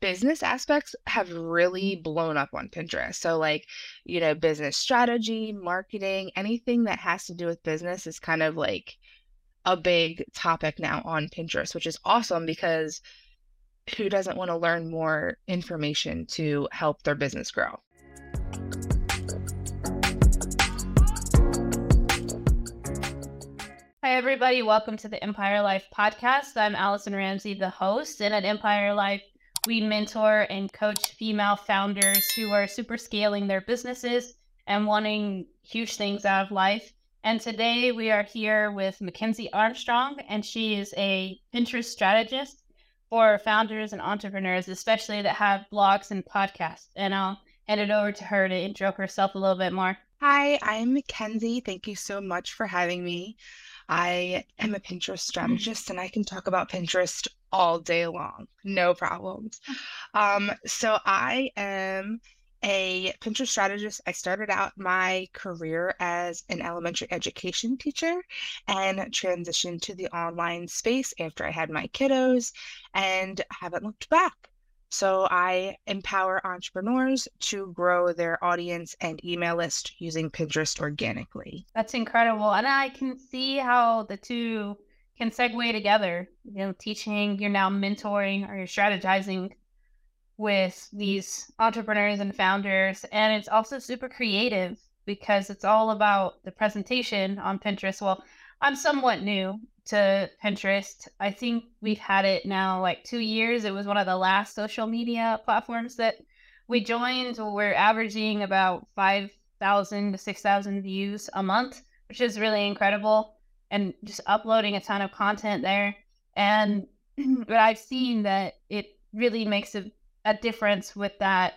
business aspects have really blown up on Pinterest. So, like, you know, business strategy, marketing, anything that has to do with business is kind of like a big topic now on Pinterest, which is awesome because who doesn't want to learn more information to help their business grow? Hi, everybody. Welcome to the Empire Life podcast. I'm Allison Ramsey, the host, and at Empire Life, we mentor and coach female founders who are super scaling their businesses and wanting huge things out of life. And today we are here with Mackenzie Armstrong, and she is a Pinterest strategist for founders and entrepreneurs, especially that have blogs and podcasts. And I'll hand it over to her to intro herself a little bit more. Hi, I'm Mackenzie. Thank you so much for having me. I am a Pinterest strategist and I can talk about Pinterest all day long, no problems. Um, so I am a Pinterest strategist. I started out my career as an elementary education teacher and transitioned to the online space after I had my kiddos and haven't looked back. So I empower entrepreneurs to grow their audience and email list using Pinterest organically. That's incredible. And I can see how the two can segue together. You know, teaching, you're now mentoring or you're strategizing with these entrepreneurs and founders. And it's also super creative because it's all about the presentation on Pinterest. Well, I'm somewhat new to Pinterest. I think we've had it now like two years. It was one of the last social media platforms that we joined. We're averaging about 5,000 to 6,000 views a month, which is really incredible. And just uploading a ton of content there. And but I've seen that it really makes a, a difference with that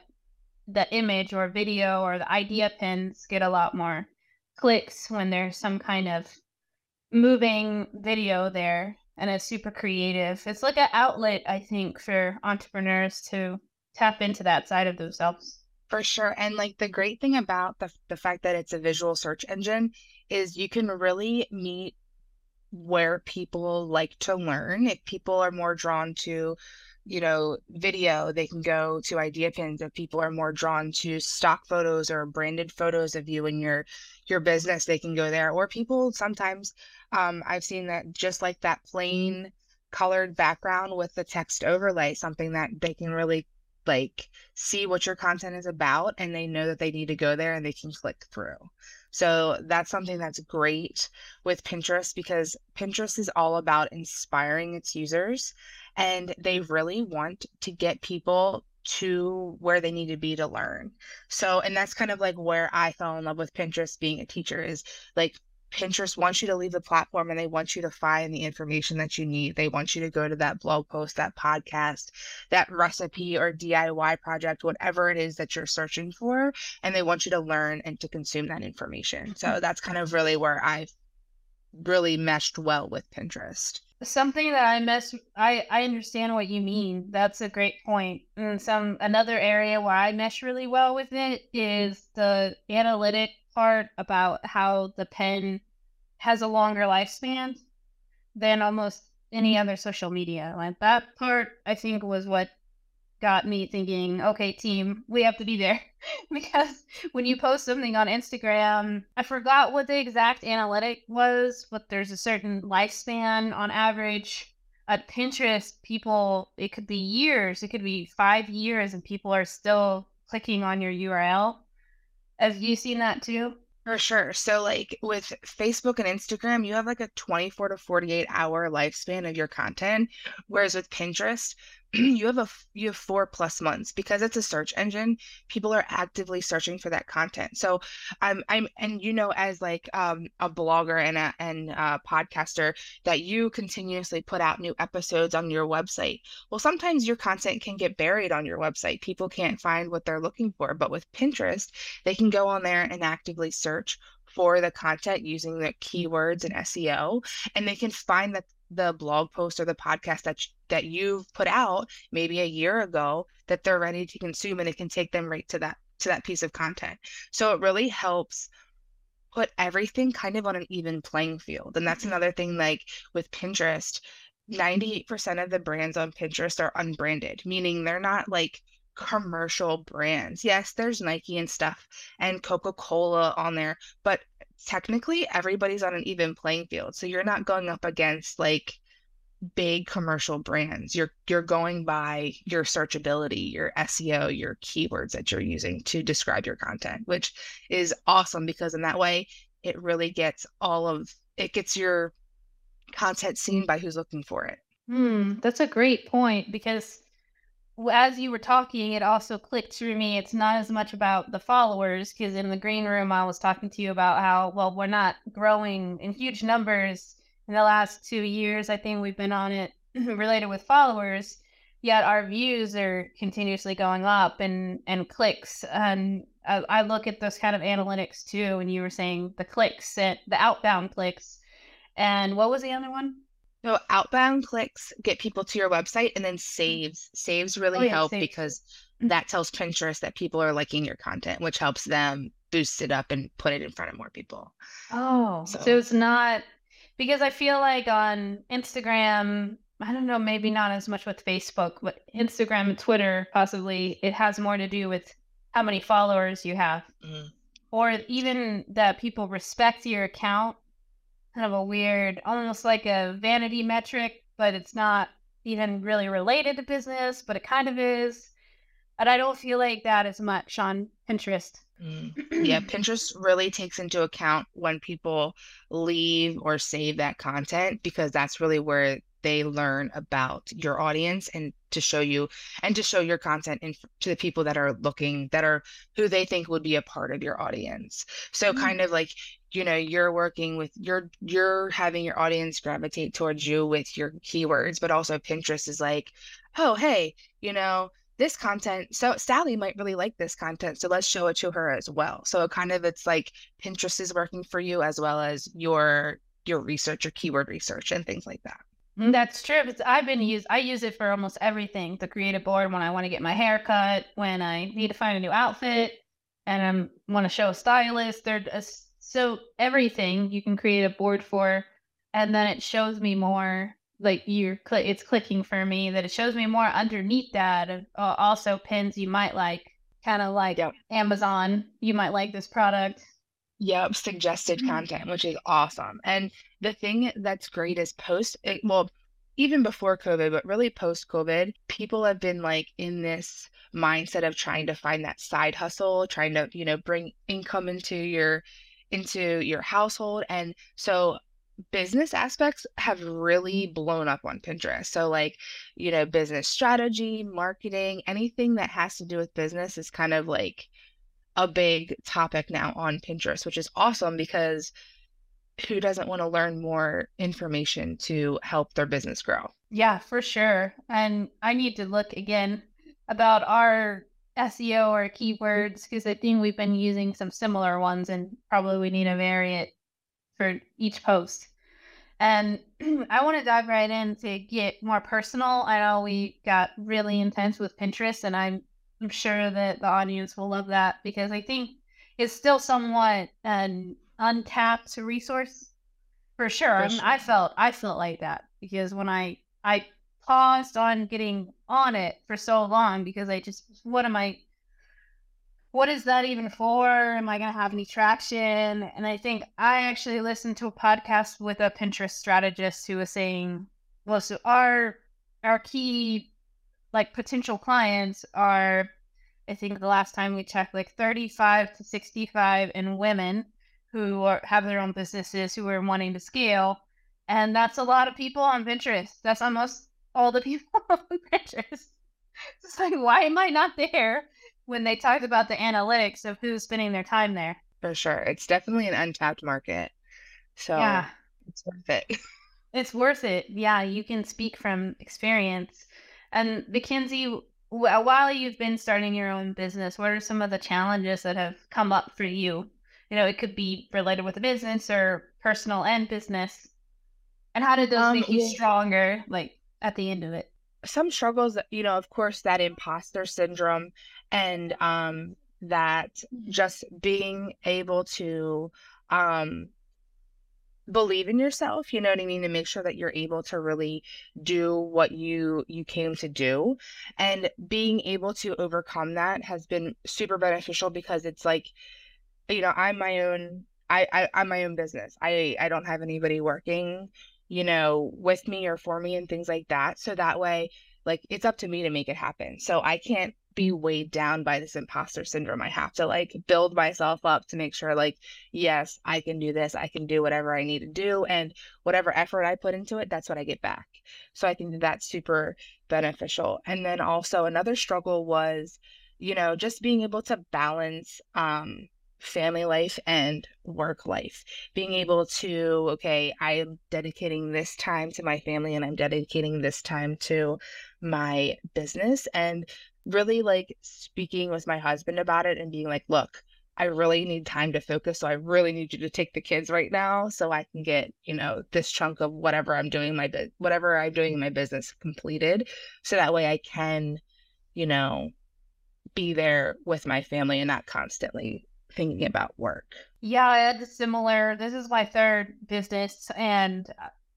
the image or video or the idea pins get a lot more clicks when there's some kind of moving video there and it's super creative. It's like an outlet, I think, for entrepreneurs to tap into that side of themselves. For sure. And like the great thing about the, the fact that it's a visual search engine is you can really meet where people like to learn. If people are more drawn to you know, video, they can go to idea pins. If people are more drawn to stock photos or branded photos of you and your your business, they can go there. Or people sometimes um, I've seen that just like that plain colored background with the text overlay, something that they can really like see what your content is about and they know that they need to go there and they can click through. So that's something that's great with Pinterest because Pinterest is all about inspiring its users and they really want to get people to where they need to be to learn. So, and that's kind of like where I fell in love with Pinterest being a teacher is like Pinterest wants you to leave the platform and they want you to find the information that you need. They want you to go to that blog post, that podcast, that recipe or DIY project, whatever it is that you're searching for. And they want you to learn and to consume that information. So that's kind of really where I've really meshed well with Pinterest. Something that I miss, I I understand what you mean. That's a great point. And some another area where I mesh really well with it is the analytic part about how the pin has a longer lifespan than almost any other social media. Like that part I think was what got me thinking, okay, team, we have to be there. because when you post something on Instagram, I forgot what the exact analytic was, but there's a certain lifespan on average. At Pinterest, people, it could be years, it could be five years, and people are still clicking on your URL. Have you seen that too? For sure. So, like with Facebook and Instagram, you have like a 24 to 48 hour lifespan of your content. Whereas with Pinterest, you have a you have four plus months because it's a search engine people are actively searching for that content. So i'm i'm and you know as like um, a blogger and a and a podcaster that you continuously put out new episodes on your website. Well sometimes your content can get buried on your website. People can't find what they're looking for but with pinterest they can go on there and actively search for the content using the keywords and SEO and they can find that the blog post or the podcast that that you've put out maybe a year ago that they're ready to consume and it can take them right to that to that piece of content. So it really helps put everything kind of on an even playing field. And that's mm-hmm. another thing like with Pinterest 98% of the brands on Pinterest are unbranded, meaning they're not like commercial brands. Yes, there's Nike and stuff and Coca-Cola on there, but technically everybody's on an even playing field. So you're not going up against like big commercial brands. You're you're going by your searchability, your SEO, your keywords that you're using to describe your content, which is awesome because in that way it really gets all of it gets your content seen by who's looking for it. Hmm, that's a great point because as you were talking, it also clicked through me. It's not as much about the followers because in the green room, I was talking to you about how, well, we're not growing in huge numbers in the last two years. I think we've been on it related with followers, yet our views are continuously going up and, and clicks. And I, I look at those kind of analytics too. And you were saying the clicks, eh, the outbound clicks. And what was the other one? So outbound clicks get people to your website and then saves. Saves really oh, yeah, help saves. because mm-hmm. that tells Pinterest that people are liking your content, which helps them boost it up and put it in front of more people. Oh, so, so it's not because I feel like on Instagram, I don't know, maybe not as much with Facebook, but Instagram and Twitter, possibly, it has more to do with how many followers you have. Mm-hmm. Or even that people respect your account kind of a weird, almost like a vanity metric, but it's not even really related to business, but it kind of is. And I don't feel like that as much on Pinterest. Mm. Yeah, Pinterest really takes into account when people leave or save that content because that's really where they learn about your audience and to show you and to show your content in, to the people that are looking that are who they think would be a part of your audience so mm-hmm. kind of like you know you're working with you're you're having your audience gravitate towards you with your keywords but also pinterest is like oh hey you know this content so sally might really like this content so let's show it to her as well. So kind of it's like pinterest is working for you as well as your your research your keyword research and things like that. Mm, that's true. I've been used i use it for almost everything. The creative board when i want to get my hair cut when i need to find a new outfit and i want to show a stylist they're so everything you can create a board for, and then it shows me more like you're cl- it's clicking for me that it shows me more underneath that uh, also pins you might like kind of like yep. amazon you might like this product yep suggested mm-hmm. content which is awesome and the thing that's great is post it, well even before covid but really post covid people have been like in this mindset of trying to find that side hustle trying to you know bring income into your into your household. And so business aspects have really mm-hmm. blown up on Pinterest. So, like, you know, business strategy, marketing, anything that has to do with business is kind of like a big topic now on Pinterest, which is awesome because who doesn't want to learn more information to help their business grow? Yeah, for sure. And I need to look again about our SEO or mm-hmm. keywords because I think we've been using some similar ones and probably we need to vary it for each post. And I want to dive right in to get more personal. I know we got really intense with Pinterest, and I'm, I'm sure that the audience will love that because I think it's still somewhat an untapped resource for sure. For I, mean, sure. I felt I felt like that because when I I paused on getting on it for so long because I just, what am I, what is that even for? Am I going to have any traction? And I think I actually listened to a podcast with a Pinterest strategist who was saying, well, so our, our key like potential clients are, I think the last time we checked, like 35 to 65 and women who are, have their own businesses who are wanting to scale. And that's a lot of people on Pinterest. That's almost all the people on Pinterest. It's like, why am I not there when they talked about the analytics of who's spending their time there? For sure. It's definitely an untapped market. So yeah. it's worth it. It's worth it. Yeah, you can speak from experience. And Mackenzie, while you've been starting your own business, what are some of the challenges that have come up for you? You know, it could be related with a business or personal and business. And how did those um, make you yeah. stronger? Like, at the end of it. Some struggles you know of course that imposter syndrome and um that mm-hmm. just being able to um believe in yourself you know what i mean to make sure that you're able to really do what you you came to do. And being able to overcome that has been super beneficial because it's like you know i'm my own i, I i'm my own business. I i don't have anybody working you know with me or for me and things like that so that way like it's up to me to make it happen so i can't be weighed down by this imposter syndrome. I have to like build myself up to make sure, like, yes, I can do this. I can do whatever I need to do. And whatever effort I put into it, that's what I get back. So I think that that's super beneficial. And then also another struggle was, you know, just being able to balance, um, family life and work life. Being able to, okay, I'm dedicating this time to my family and I'm dedicating this time to my business. And really like speaking with my husband about it and being like, look, I really need time to focus. So I really need you to take the kids right now so I can get, you know, this chunk of whatever I'm doing my whatever I'm doing in my business completed. So that way I can, you know, be there with my family and not constantly thinking about work. Yeah, I had similar this is my third business and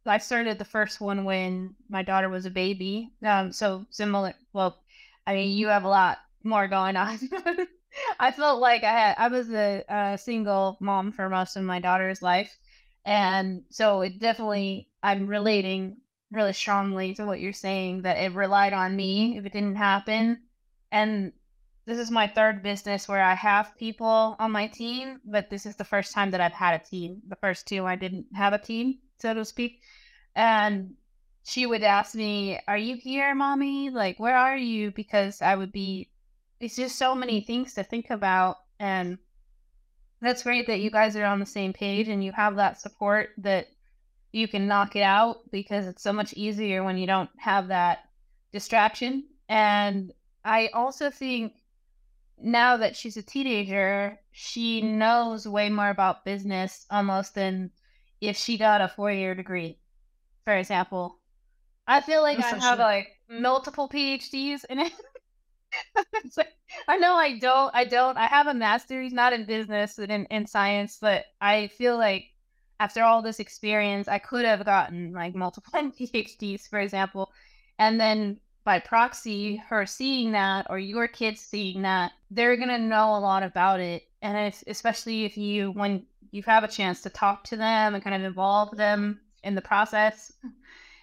I started the first one when my daughter was a baby. Um so similar well I mean, you have a lot more going on. I felt like I had I was a, a, single mom for most of my daughter's life, and so it definitely I'm relating really strongly to what you're saying that it relied on me if it didn't happen, and this is my third business where I have people on my team, but this is the first time that I've had a team. The first two I didn't have a team, so to speak, and she would ask me, Are you here, mommy? Like, where are you? Because I would be, it's just so many things to think about. And that's great that you guys are on the same page and you have that support that you can knock it out because it's so much easier when you don't have that distraction. And I also think now that she's a teenager, she knows way more about business almost than if she got a four year degree, for example. I feel like I have like multiple PhDs in it. like, I know I don't. I don't. I have a master's, not in business, but in, in science. But I feel like after all this experience, I could have gotten like multiple PhDs, for example. And then by proxy, her seeing that or your kids seeing that, they're going to know a lot about it. And if, especially if you, when you have a chance to talk to them and kind of involve them in the process,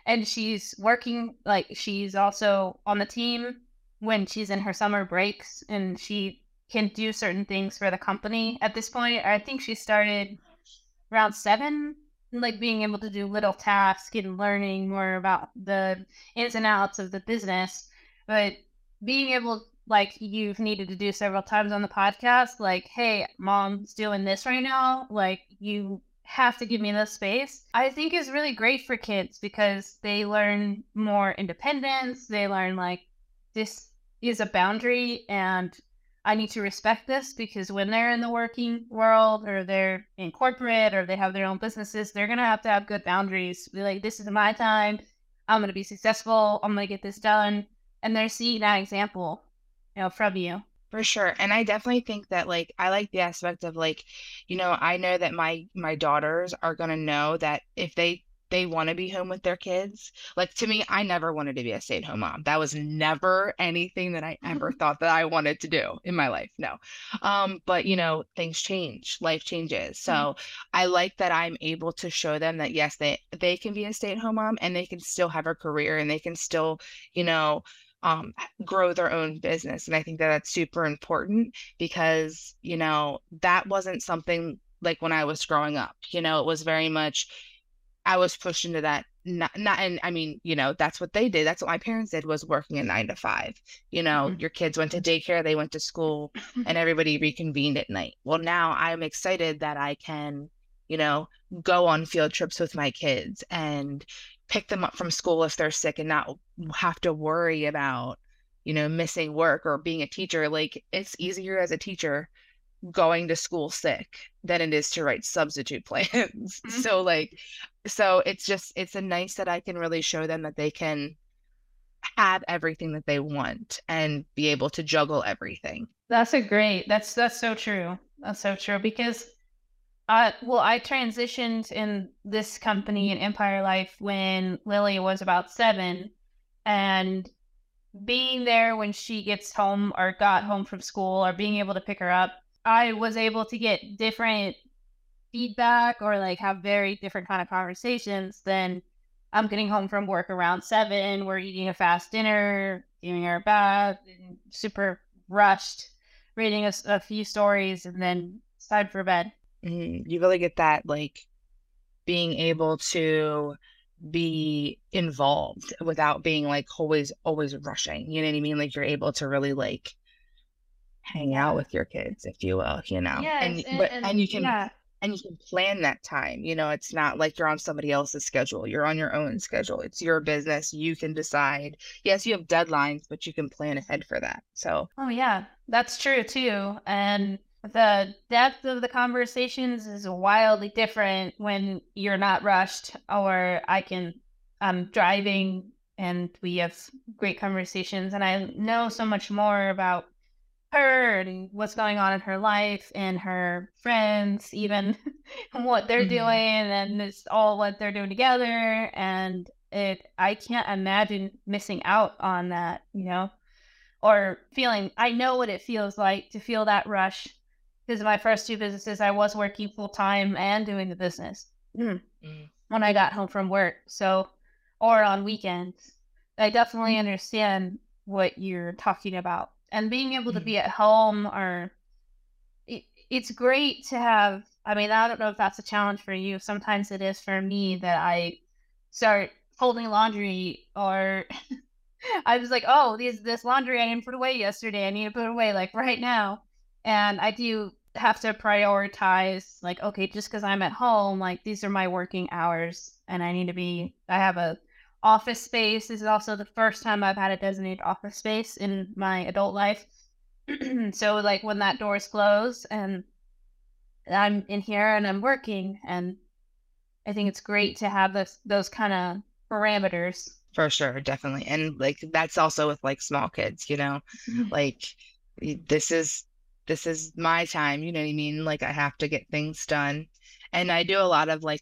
and she's working like she's also on the team when she's in her summer breaks and she can do certain things for the company. At this point i think she started around seven like being able to do little tasks and learning more about the ins and outs of the business but being able like you've needed to do several times on the podcast like hey mom's doing this right now like you have to give me the space, I think is really great for kids because they learn more independence. They learn like this is a boundary and I need to respect this because when they're in the working world or they're in corporate or they have their own businesses, they're going to have to have good boundaries. Be like, this is my time. I'm going to be successful. I'm going to get this done. And they're seeing that example, you know, from you. For sure. And I definitely think that like I like the aspect of like, you know, I know that my my daughters are going to know that if they they want to be home with their kids. Like to me, I never wanted to be a stay-at-home mom. That was never anything that I ever thought that I wanted to do in my life. No. Um, but you know, things change, life changes. So mm-hmm. I like that I'm able to show them that yes, they they can be a stay-at-home mom and they can still have a career and they can still, you know, um, grow their own business. And I think that that's super important because, you know, that wasn't something like when I was growing up, you know, it was very much, I was pushed into that. Not, not, and I mean, you know, that's what they did. That's what my parents did was working a nine to five. You know, mm-hmm. your kids went to daycare, they went to school, and everybody reconvened at night. Well, now I'm excited that I can, you know, go on field trips with my kids and, pick them up from school if they're sick and not have to worry about you know missing work or being a teacher like it's easier as a teacher going to school sick than it is to write substitute plans. Mm-hmm. so like so it's just it's a nice that i can really show them that they can have everything that they want and be able to juggle everything. That's a great that's that's so true. That's so true because Uh, well, I transitioned in this company in Empire Life when Lily was about seven, and being there when she gets home or got home from school or being able to pick her up, I was able to get different feedback or like have very different kind of conversations than I'm getting home from work around seven. We're eating a fast dinner, giving our bath, super rushed, reading a, a few stories, and then it's time for bed. Mm, you really get that like being able to be involved without being like always always rushing. You know what I mean? Like you're able to really like hang out with your kids, if you will, you know. Yes, and and, but and and you can yeah, and you can plan that time. You know, it's not like you're on somebody else's schedule. You're on your own schedule. It's your business. You can decide. Yes, you have deadlines, but you can plan ahead for that. So, oh yeah, that's true too. And the depth of the conversations is wildly different when you're not rushed or I can I'm driving and we have great conversations and I know so much more about her and what's going on in her life and her friends even what they're Mhm. doing and it's all what they're doing together and it I can't imagine missing out on that, you know? or feeling I know what it feels like to feel that rush because my first two businesses I was working full time and doing the business mm, Mm. when I got home from work. So or on weekends. I definitely understand what you're talking about. And being able to Mhm. be at home or it, it's great to have I mean, I don't know if that's a challenge for you. Sometimes it is for me that I start folding laundry or I was like, oh, these this laundry I didn't put away yesterday. I need to put it away like right now. And I do have to prioritize like, okay, just because I'm at home, like these are my working hours and I need to be I have a office space. This is also the first time I've had a designated office space in my adult life. so like when that door is closed and I'm in here and I'm working and I think it's great to have this those kind of parameters. For sure, definitely. And like that's also with like small kids, you know, mm-hmm. like this is this is my time, you know what I mean? Like I have to get things done. And I do a lot of like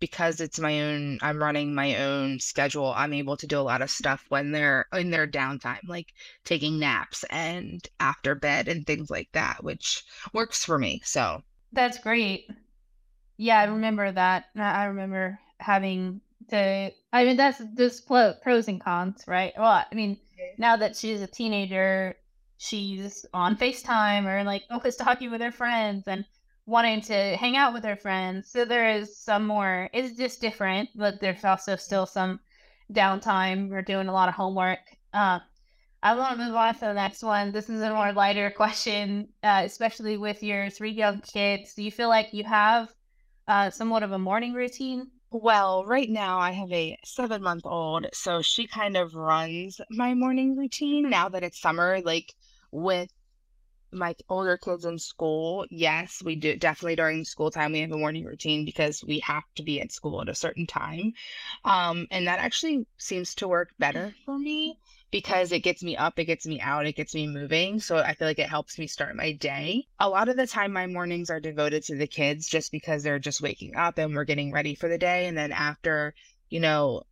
because it's my own, I'm running my own schedule, I'm able to do a lot of stuff when they're in their downtime, like taking naps and after bed and things like that, which works for me. So, That's great. Yeah, I remember that. I remember having to. I mean, that's just pros and cons, right? Well, I mean, now that she's a teenager, she's on FaceTime or like always talking with her friends and wanting to hang out with her friends. So there is some more. It's just different, but there's also still some downtime. We're doing a lot of homework. Uh, I want to move on to the next one. This is a more lighter question, uh, especially with your three young kids. Do you feel like you have uh, somewhat of a morning routine? well, right now I have a seven month old, so she kind of runs my morning routine now that it's summer, like with my older kids in school, yes, we do definitely during school time we have a morning routine because we have to be at school at a certain time. Um, and that actually seems to work better for me because it gets me up, it gets me out, it gets me moving. So I feel like it helps me start my day. A lot of the time my mornings are devoted to the kids just because they're just waking up and we're getting ready for the day. And then after, you know,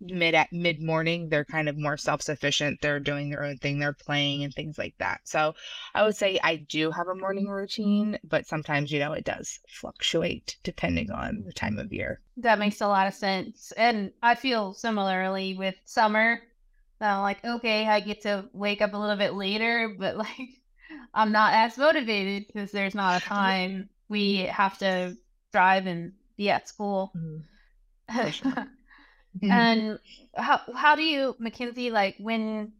mid at mid morning they're kind of more self-sufficient they're doing their own thing they're playing and things like that so i would say i do have a morning routine but sometimes you know it does fluctuate depending on the time of year That makes a lot of sense. And I feel similarly with summer. I'm like, okay, I get to wake up a little bit later, but like, I'm not as motivated because there's not a time we have to drive and be at school. Mm-hmm. For sure. Mm-hmm. And how how do you, Mackenzie, like when,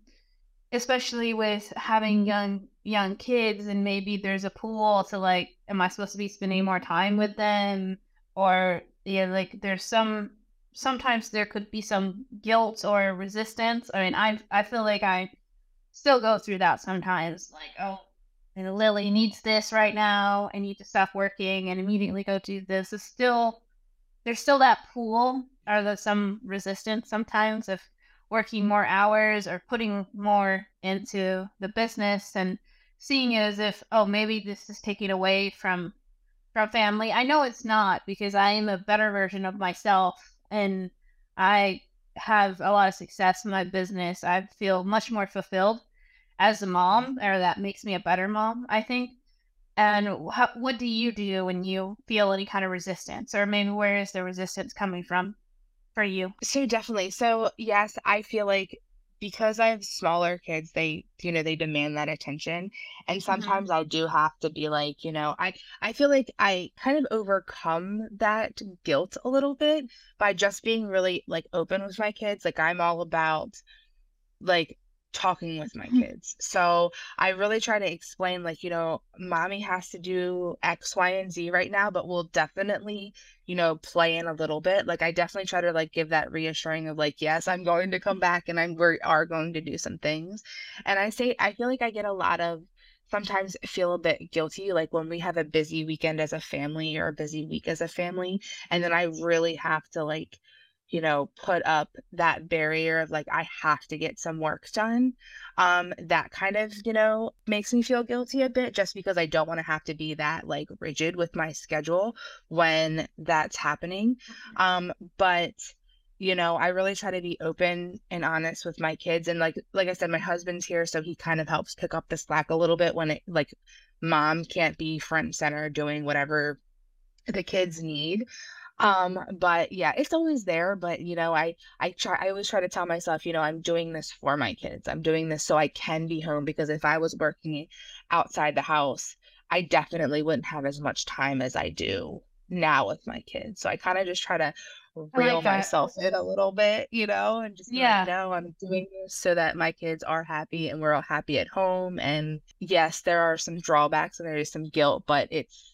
especially with having mm-hmm. young young kids, and maybe there's a pool to like, am I supposed to be spending more time with them, or yeah, like there's some sometimes there could be some guilt or resistance. I mean, I I feel like I still go through that sometimes, like oh. Know, Lily needs this right now. I need to stop working and immediately go do this. It's still there's still that pool or there's some resistance sometimes of working more hours or putting more into the business and seeing it as if oh maybe this is taking away from from family. I know it's not because I am a better version of myself and I have a lot of success in my business. I feel much more fulfilled as a mom, or that makes me a better mom, I think. And how, what do you do when you feel any kind of resistance, or maybe where is the resistance coming from for you? So definitely. So yes, I feel like because I have smaller kids, they, you know, they demand that attention. And Mm-hmm. sometimes I do have to be like, you know, I I feel like I kind of overcome that guilt a little bit by just being really like open with my kids. Like I'm all about like talking with my mm-hmm. kids. So I really try to explain, like, you know, mommy has to do X, Y, and Z right now, but we'll definitely, you know, play in a little bit. Like I definitely try to like give that reassuring of like, yes, I'm going to come back and I'm we are going to do some things. And I say I feel like I get a lot of sometimes feel a bit guilty like when we have a busy weekend as a family or a busy week as a family and then I really have to like you know, put up that barrier of like, I have to get some work done. Um, that kind of, you know, makes me feel guilty a bit just because I don't want to have to be that like rigid with my schedule when that's happening. Um, but you know, I really try to be open and honest with my kids. And like like I said, my husband's here, so he kind of helps pick up the slack a little bit when it like mom can't be front and center doing whatever the kids need. Um, but yeah, it's always there, but you know, I I try I always try to tell myself, you know, I'm doing this for my kids. I'm doing this so I can be home because if I was working outside the house, I definitely wouldn't have as much time as I do now with my kids. So I kind of just try to reel like myself in a little bit, you know, and just Yeah. like, no, I'm doing this so that my kids are happy and we're all happy at home. And yes, there are some drawbacks and there is some guilt, but it's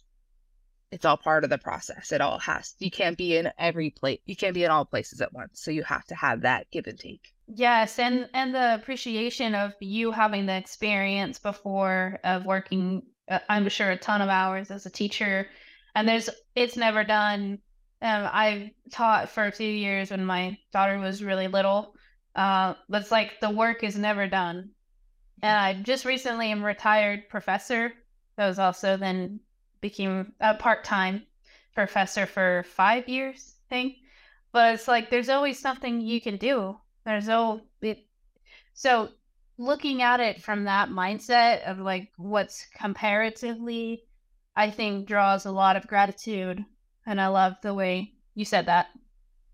it's all part of the process. It all has you can't be in every place you can't be in all places at once. So you have to have that give and take. Yes, and and the appreciation of you having the experience before of working, uh, I'm sure a ton of hours as a teacher, and there's it's never done. Um, I've taught for a few years when my daughter was really little. Uh, but it's like the work is never done. And I just recently am retired professor. That was also then became a part-time professor for five years, I think. But it's like there's always something you can do. There's no it, so looking at it from that mindset of like what's comparatively, I think draws a lot of gratitude. And I love the way you said that.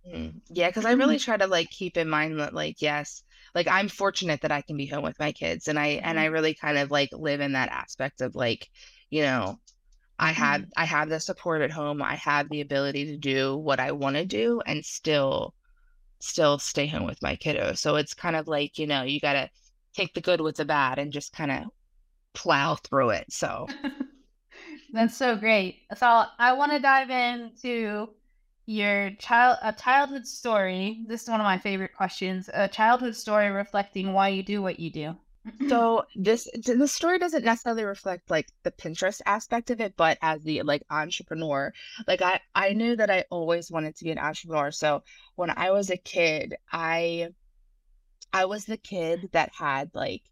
Mm. Yeah, because I really try to like keep in mind that like yes, like I'm fortunate that I can be home with my kids and I and I really kind of like live in that aspect of like, you know, I have mm. I have the support at home. I have the ability to do what I want to do and still still stay home with my kiddo. So it's kind of like, you know, you got to take the good with the bad and just kind of plow through it. So, That's so great. So I want to dive into your child a childhood story. This is one of my favorite questions. A childhood story reflecting why you do what you do. so this the story doesn't necessarily reflect like the Pinterest aspect of it, but as the like entrepreneur, like I I knew that I always wanted to be an entrepreneur. So when I was a kid, I I was the kid that had like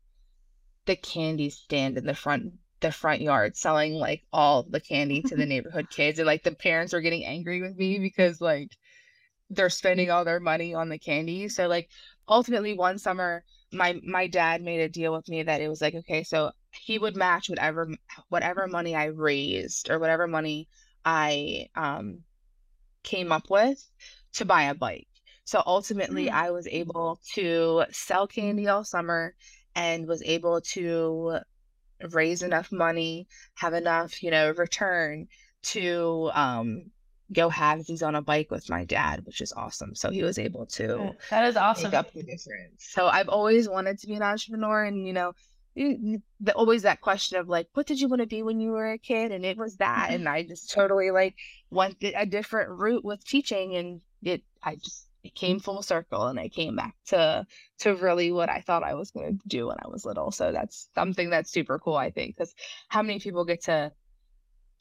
the candy stand in the front the front yard selling like all the candy to the neighborhood kids and like the parents were getting angry with me because like they're spending all their money on the candy. So like ultimately one summer my my dad made a deal with me that it was like okay, so he would match whatever whatever money I raised or whatever money I um came up with to buy a bike. So ultimately Mm. I was able to sell candy all summer and was able to raise enough money, have enough, you know, return to um go halvesies on a bike with my dad, which is awesome. So he was able to That is make awesome. up the difference. So I've always wanted to be an entrepreneur and you know, the, always that question of like, what did you want to be when you were a kid? And it was that. Mm-hmm. And I just totally like went a different route with teaching and it I just it came mm-hmm. full circle and I came back to to really what I thought I was going to do when I was little. So that's something that's super cool, I think, because how many people get to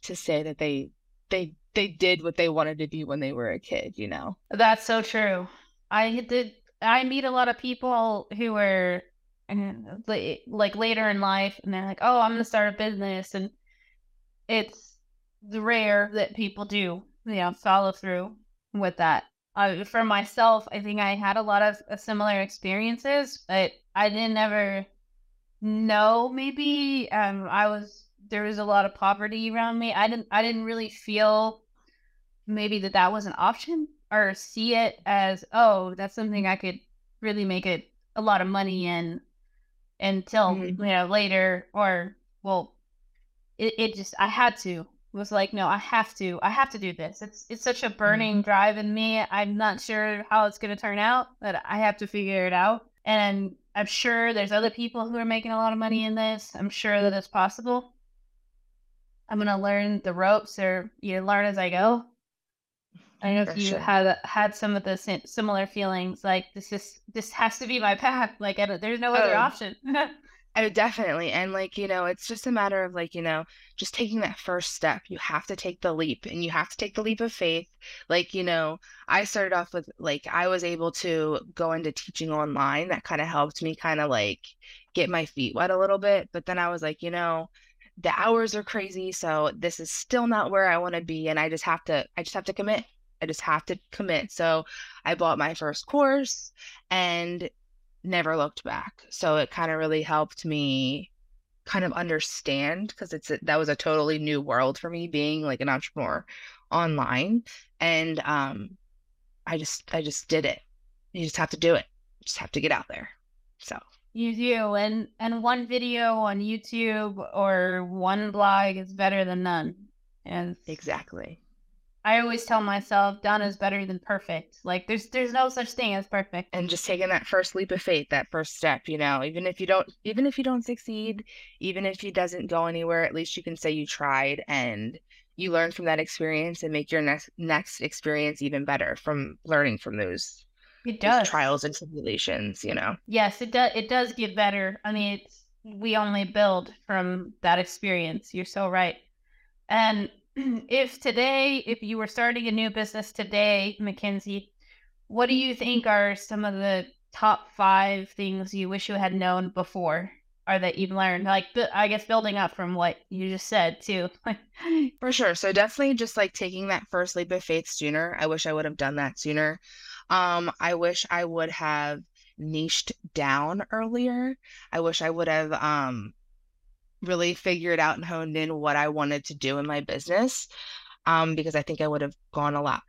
to say that they they they did what they wanted to be when they were a kid, you know? That's so true. I did. I meet a lot of people who are like later in life, and they're like, "Oh, I'm gonna start a business," and it's rare that people do, you know, follow through with that. Uh, for myself, I think I had a lot of uh, similar experiences, but I didn't ever know. Maybe um, I was there was a lot of poverty around me. I didn't I didn't really feel maybe that that was an option or see it as oh that's something I could really make it a lot of money in until mm-hmm. you know later or well it, it just I had to was like no I have to I have to do this it's it's such a burning mm-hmm. drive in me I'm not sure how it's going to turn out but I have to figure it out and I'm sure there's other people who are making a lot of money in this I'm sure that it's possible I'm going to learn the ropes or you learn as I go I know if you sure. had had some of the similar feelings, like this is this has to be my path. Like there's no other oh, option. oh, definitely, and like you know, it's just a matter of like you know, just taking that first step. You have to take the leap, and you have to take the leap of faith. Like you know, I started off with like I was able to go into teaching online. That kind of helped me kind of like get my feet wet a little bit. But then I was like, you know, the hours are crazy, so this is still not where I want to be, and I just have to I just have to commit I just have to commit. So I bought my first course and never looked back. So it kind of really helped me kind of understand because it's a, that was a totally new world for me being like an entrepreneur online and um I just I just did it. You just have to do it. You just have to get out there. So you do and and one video on YouTube or one blog is better than none. And exactly. I always tell myself done is better than perfect. Like there's there's no such thing as perfect. And just taking that first leap of faith, that first step, you know, even if you don't even if you don't succeed, even if it doesn't go anywhere, at least you can say you tried and you learn from that experience and make your next next experience even better from learning from those it does trials and tribulations, you know. Yes, it does it does get better. I mean, it's we only build from that experience. You're so right. And if today, if you were starting a new business today, Mackenzie, what do you think are some of the top five things you wish you had known before or that you've learned? Like, I guess building up from what you just said, too. For sure. So, definitely just like taking that first leap of faith sooner. I wish I would have done that sooner. Um, I wish I would have niched down earlier. I wish I would have um really figured out and honed in what I wanted to do in my business um, because I think I would have gone a lot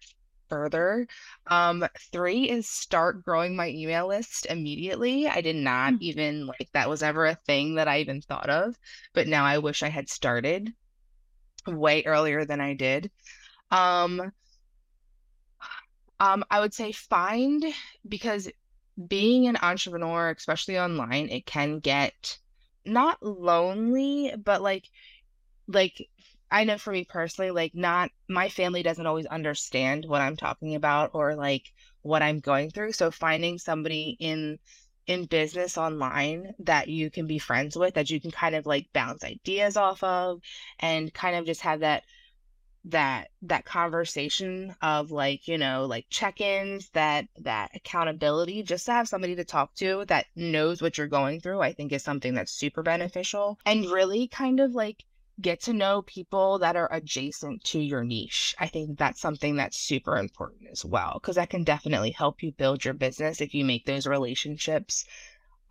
further. Um, three is start growing my email list immediately. I did not mm-hmm. even like that was ever a thing that I even thought of, but now I wish I had started way earlier than I did. Um, um, I would say find because being an entrepreneur, especially online, it can get not lonely, but like like I know for me personally, like not my family doesn't always understand what I'm talking about or like what I'm going through. So finding somebody in in business online that you can be friends with, that you can kind of like bounce ideas off of and kind of just have that that that conversation of like you know like check-ins that that accountability just to have somebody to talk to that knows what you're going through i think is something that's super beneficial and really kind of like get to know people that are adjacent to your niche i think that's something that's super important as well because that can definitely help you build your business if you make those relationships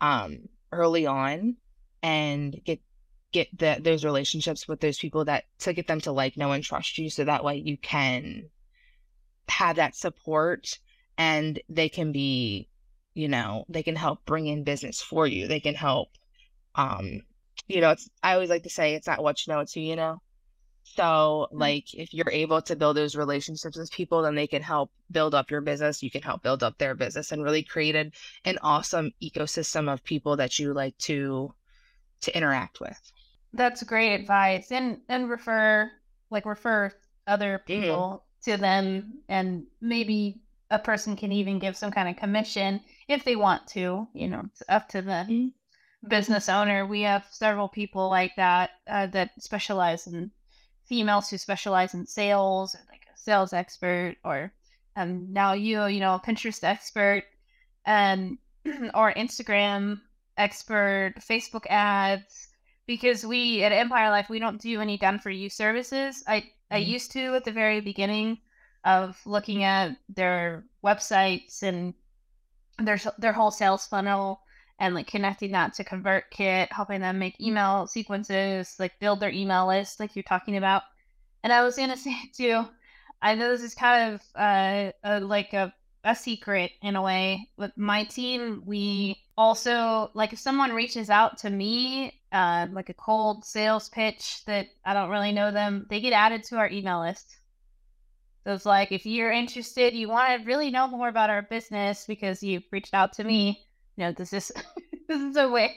um early on and get get the, those relationships with those people that to get them to like know and trust you so that way you can have that support and they can be you know they can help bring in business for you. They can help um you know it's i always like to say it's not what you know it's who you know. So mm-hmm. like if you're able to build those relationships with people then they can help build up your business. You can help build up their business and really create an, an awesome ecosystem of people that you like to to interact with that's great advice. And and refer like refer other mm-hmm. people mm. to them and maybe a person can even give some kind of commission if they want to, you know, it's up to the mm. business owner. We have several people like that uh, that specialize in females who specialize in sales like a sales expert or um, now you, you know, a Pinterest expert and or Instagram expert, Facebook ads, because we at Empire Life we don't do any done for you services. I I Mhm. used to at the very beginning of looking at their websites and their their whole sales funnel and like connecting that to ConvertKit, helping them make email sequences, like build their email list, like you're talking about. And I was gonna say too, I know this is kind of uh, a, like a a secret in a way. With my team, we also like if someone reaches out to me, uh, like a cold sales pitch that I don't really know them, they get added to our email list. So it's like if you're interested, you want to really know more about our business because you've reached out to me. You know, this is this is a way.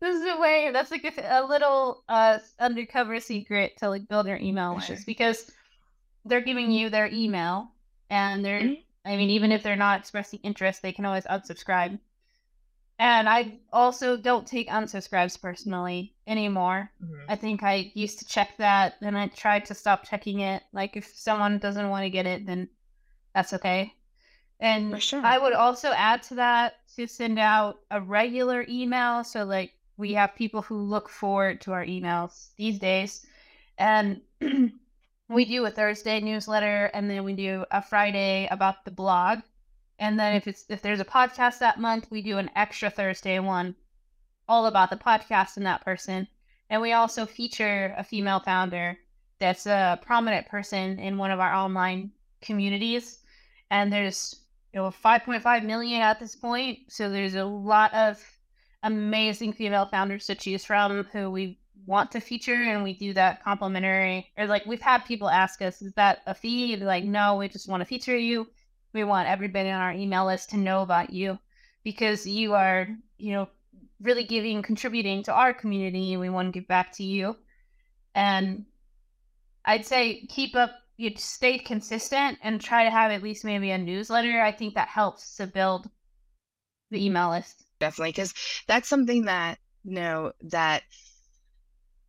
This is a way. That's like a, a little uh undercover secret to like build your email For list sure. because they're giving you their email and they're Mhm. I mean, even if they're not expressing interest, they can always unsubscribe. And I also don't take unsubscribes personally anymore. Mhm. I think I used to check that and I tried to stop checking it. Like if someone doesn't want to get it, then that's okay. And sure. I would also add to that to send out a regular email. So like we have people who look forward to our emails these days. And we do a Thursday newsletter and then we do a Friday about the blog. And then if it's if there's a podcast that month, we do an extra Thursday one all about the podcast and that person. And we also feature a female founder that's a prominent person in one of our online communities. And there's you know 5.5 million at this point, so there's a lot of amazing female founders to choose from who we want to feature and we do that complimentary or like we've had people ask us is that a fee like no we just want to feature you we want everybody on our email list to know about you because you are you know really giving contributing to our community we want to give back to you. And i'd say keep up you stay consistent and try to have at least maybe a newsletter. I think that helps to build the email list. Definitely because that's something that you know that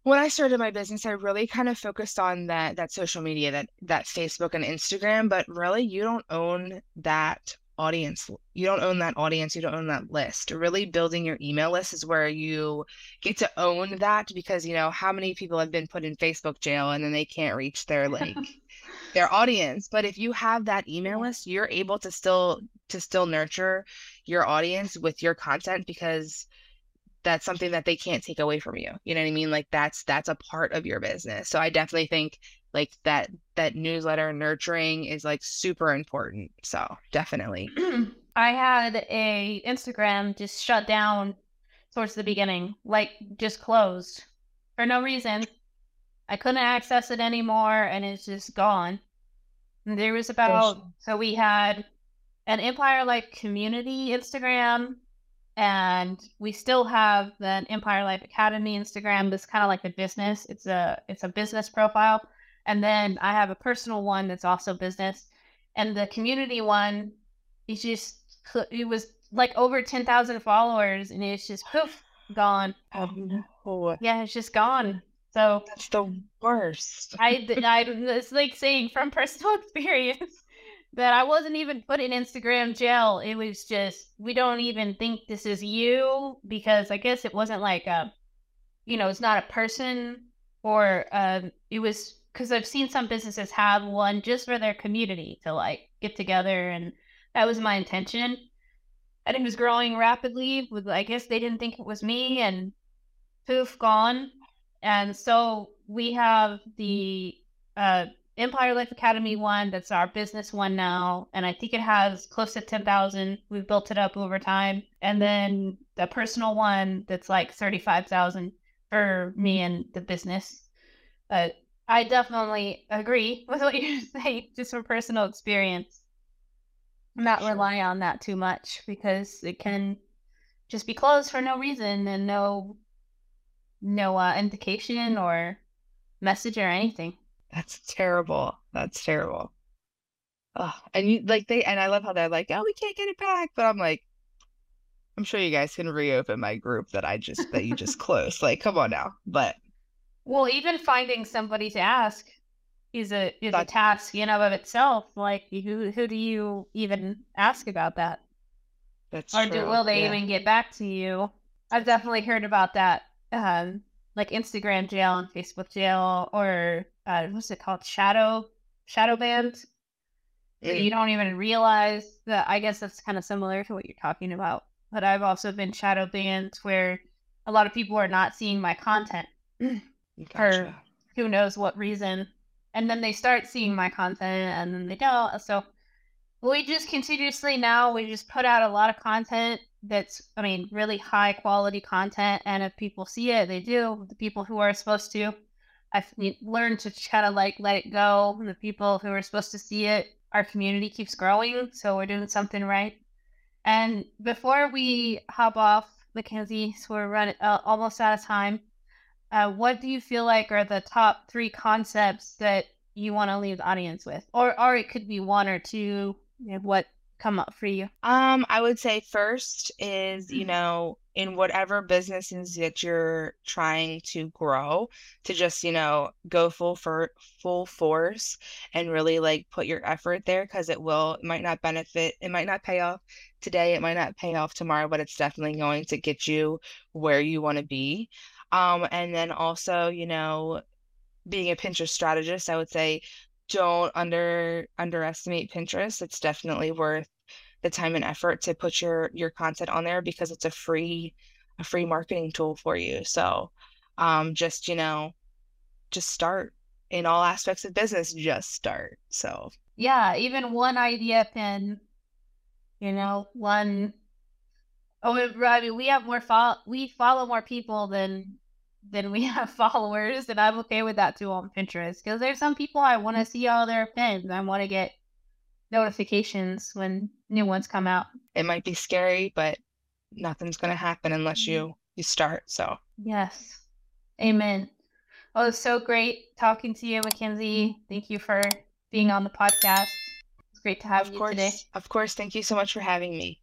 when I started my business, I really kind of focused on that that social media, that that Facebook and Instagram, but really you don't own that audience. You don't own that audience, you don't own that list. Really building your email list is where you get to own that because you know how many people have been put in Facebook jail and then they can't reach their like their audience. But if you have that email list, you're able to still to still nurture your audience with your content because that's something that they can't take away from you. You know what I mean? Like that's that's a part of your business. So I definitely think like that that newsletter nurturing is like super important. So definitely. I had a Instagram just shut down towards the beginning, like just closed for no reason. I couldn't access it anymore and it's just gone. And there was about so we had an Empire Life community Instagram and we still have the Empire Life Academy Instagram. That's kind of like a business. It's a it's a business profile. And then I have a personal one that's also business. And the community one it's just it was like over 10,000 followers and it's just poof gone. Oh no. Yeah, it's just gone. So That's the worst. I, I it's like saying from personal experience that I wasn't even put in Instagram jail. It was just we don't even think this is you because I guess it wasn't like a, you know, it's not a person or um, it was because I've seen some businesses have one just for their community to like get together and that was my intention. And it was growing rapidly. With I guess they didn't think it was me and poof gone. And so we have the uh, Empire Life Academy one that's our business one now. And I think it has close to 10,000. We've built it up over time. And then the personal one that's like 35,000 for me and the business. But I definitely agree with what you're saying, just from personal experience. Not Sure. rely on that too much because it can just be closed for no reason and no no uh, indication or message or anything. That's terrible. That's terrible. Oh, and you like they and I love how they're like, oh, we can't get it back. But I'm like, I'm sure you guys can reopen my group that I just that you just closed. Like, come on now. But Well, even finding somebody to ask is a is a task in of itself. Like who who do you even ask about that? that's or true. do, will they yeah. even get back to you? I've definitely heard about that. Um, like Instagram jail and Facebook jail, or uh, what's it called? Shadow shadow banned. Mm. You don't even realize that. I guess that's kind of similar to what you're talking about. But I've also been shadow banned where a lot of people are not seeing my content gotcha. for who knows what reason. And then they start seeing my content and then they don't. So we just continuously now we just put out a lot of content that's i mean really high quality content and if people see it they do the people who are supposed to. I've learned to kind of like let it go the people who are supposed to see it our community keeps growing so we're doing something right. And before we hop off mackenzie so we're running uh, almost out of time uh, what do you feel like are the top three concepts that you want to leave the audience with? Or or it could be one or two what come up for you? Um, I would say first is, you mm-hmm. know, in whatever businesses that you're trying to grow, to just, you know, go full for full force and really like put your effort there because it will, it might not benefit, it might not pay off today, it might not pay off tomorrow, but it's definitely going to get you where you want to be. Um, and then also, you know, being a Pinterest strategist, I would say don't under underestimate Pinterest. It's definitely worth the time and effort to put your your content on there because it's a free a free marketing tool for you. So um just, you know, just start in all aspects of business, just start. So yeah, even one idea pin, you know, one oh I mean we have more follow we follow more people than then we have followers, and I'm okay with that too on Pinterest because there's some people I want to see all their pins. I want to get notifications when new ones come out. It might be scary, but nothing's going to happen unless you mm-hmm. you start. So yes, amen. Oh, it's so great talking to you, Mackenzie. Thank you for being on the podcast. It's great to have of you course, today. Of course. Thank you so much for having me.